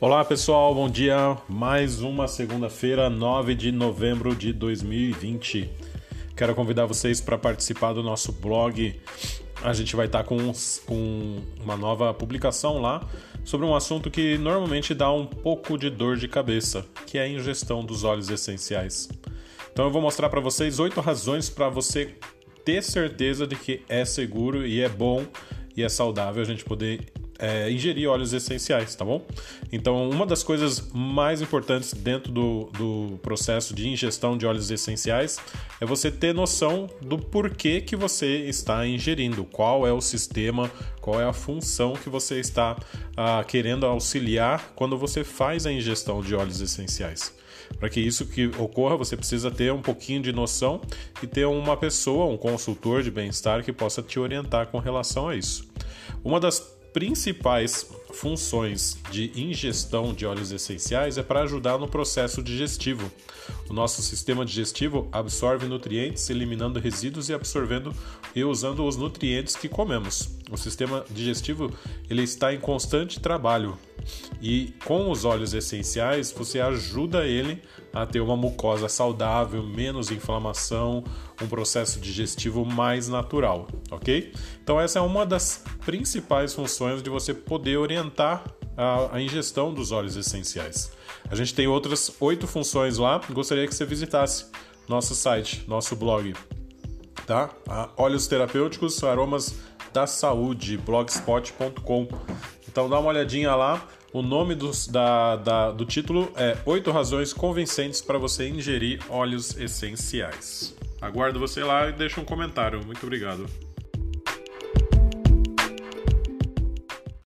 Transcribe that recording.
Olá pessoal, bom dia. Mais uma segunda-feira, 9 de novembro de 2020. Quero convidar vocês para participar do nosso blog. A gente vai estar tá com, com uma nova publicação lá sobre um assunto que normalmente dá um pouco de dor de cabeça, que é a ingestão dos óleos essenciais. Então eu vou mostrar para vocês oito razões para você ter certeza de que é seguro e é bom e é saudável a gente poder é, ingerir óleos essenciais, tá bom? Então, uma das coisas mais importantes dentro do, do processo de ingestão de óleos essenciais é você ter noção do porquê que você está ingerindo, qual é o sistema, qual é a função que você está ah, querendo auxiliar quando você faz a ingestão de óleos essenciais. Para que isso que ocorra, você precisa ter um pouquinho de noção e ter uma pessoa, um consultor de bem-estar que possa te orientar com relação a isso. Uma das principais funções de ingestão de óleos essenciais é para ajudar no processo digestivo. O nosso sistema digestivo absorve nutrientes, eliminando resíduos e absorvendo e usando os nutrientes que comemos. O sistema digestivo ele está em constante trabalho e com os óleos essenciais você ajuda ele a ter uma mucosa saudável, menos inflamação, um processo digestivo mais natural, ok? Então essa é uma das principais funções de você poder orientar a, a ingestão dos óleos essenciais. A gente tem outras oito funções lá. Gostaria que você visitasse nosso site, nosso blog, tá? Óleos terapêuticos, aromas da saúde, blogspot.com. Então dá uma olhadinha lá. O nome do, da, da, do título é Oito Razões Convincentes para você ingerir óleos essenciais. Aguardo você lá e deixa um comentário. Muito obrigado.